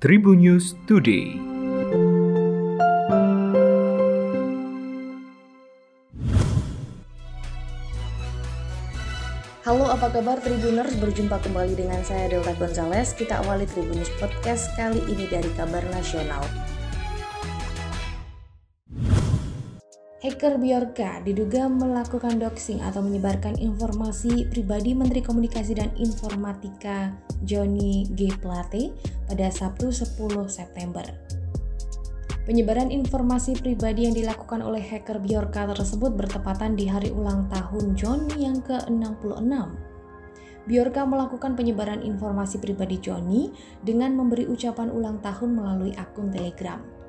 Tribun News Today. Halo, apa kabar Tribuners? Berjumpa kembali dengan saya Delta Gonzales. Kita awali Tribunnews Podcast kali ini dari kabar nasional. Hacker Bjorka diduga melakukan doxing atau menyebarkan informasi pribadi Menteri Komunikasi dan Informatika Johnny G. Plate pada Sabtu 10 September. Penyebaran informasi pribadi yang dilakukan oleh hacker Bjorka tersebut bertepatan di hari ulang tahun Johnny yang ke-66. Bjorka melakukan penyebaran informasi pribadi Johnny dengan memberi ucapan ulang tahun melalui akun Telegram.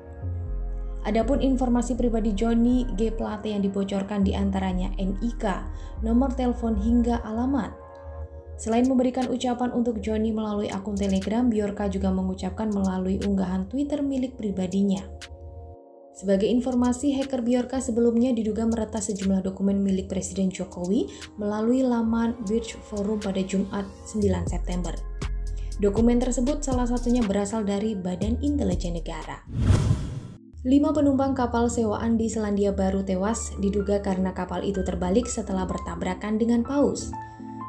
Adapun informasi pribadi Johnny G. Plate yang dibocorkan di antaranya NIK, nomor telepon hingga alamat. Selain memberikan ucapan untuk Johnny melalui akun Telegram, Bjorka juga mengucapkan melalui unggahan Twitter milik pribadinya. Sebagai informasi, hacker Bjorka sebelumnya diduga meretas sejumlah dokumen milik Presiden Jokowi melalui laman Birch Forum pada Jumat 9 September. Dokumen tersebut salah satunya berasal dari Badan Intelijen Negara. Lima penumpang kapal sewaan di Selandia Baru tewas diduga karena kapal itu terbalik setelah bertabrakan dengan paus.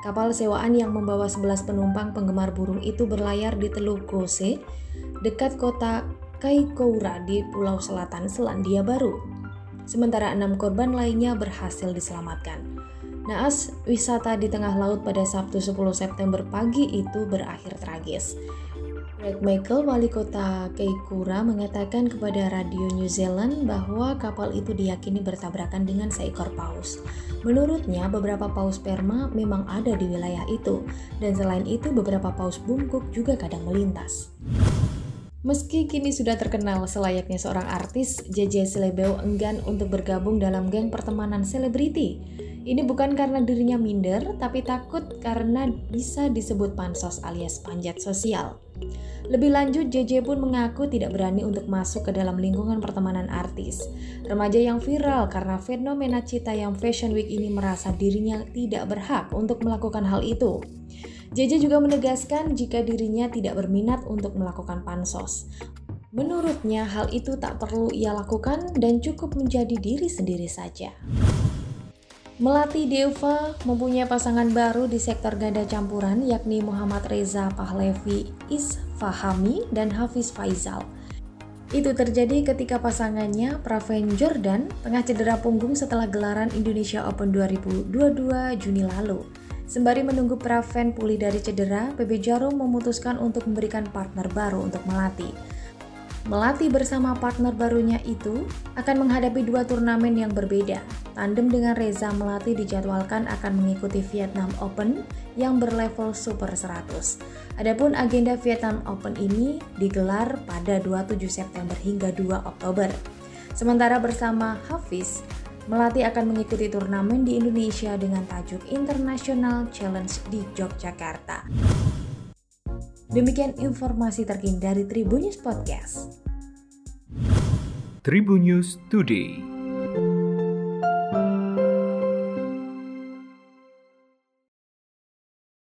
Kapal sewaan yang membawa 11 penumpang penggemar burung itu berlayar di Teluk Gose, dekat kota Kaikoura di Pulau Selatan Selandia Baru. Sementara enam korban lainnya berhasil diselamatkan. Naas wisata di tengah laut pada Sabtu 10 September pagi itu berakhir tragis. Greg Michael, wali kota Keikura, mengatakan kepada Radio New Zealand bahwa kapal itu diyakini bertabrakan dengan seekor paus. Menurutnya, beberapa paus sperma memang ada di wilayah itu, dan selain itu beberapa paus bungkuk juga kadang melintas. Meski kini sudah terkenal selayaknya seorang artis, JJ Selebeo enggan untuk bergabung dalam geng pertemanan selebriti. Ini bukan karena dirinya minder, tapi takut karena bisa disebut pansos alias panjat sosial. Lebih lanjut, JJ pun mengaku tidak berani untuk masuk ke dalam lingkungan pertemanan artis. Remaja yang viral karena fenomena cita yang Fashion Week ini merasa dirinya tidak berhak untuk melakukan hal itu. JJ juga menegaskan jika dirinya tidak berminat untuk melakukan pansos. Menurutnya, hal itu tak perlu ia lakukan dan cukup menjadi diri sendiri saja. Melati Deva mempunyai pasangan baru di sektor ganda campuran yakni Muhammad Reza Pahlevi Isfahami dan Hafiz Faizal. Itu terjadi ketika pasangannya Praven Jordan tengah cedera punggung setelah gelaran Indonesia Open 2022 Juni lalu. Sembari menunggu Praven pulih dari cedera, PB Jarum memutuskan untuk memberikan partner baru untuk Melati. Melati bersama partner barunya itu akan menghadapi dua turnamen yang berbeda. Tandem dengan Reza Melati dijadwalkan akan mengikuti Vietnam Open yang berlevel Super 100. Adapun agenda Vietnam Open ini digelar pada 27 September hingga 2 Oktober. Sementara bersama Hafiz, Melati akan mengikuti turnamen di Indonesia dengan tajuk International Challenge di Yogyakarta. Demikian informasi terkini dari Tribunnews Podcast. Tribun News Today.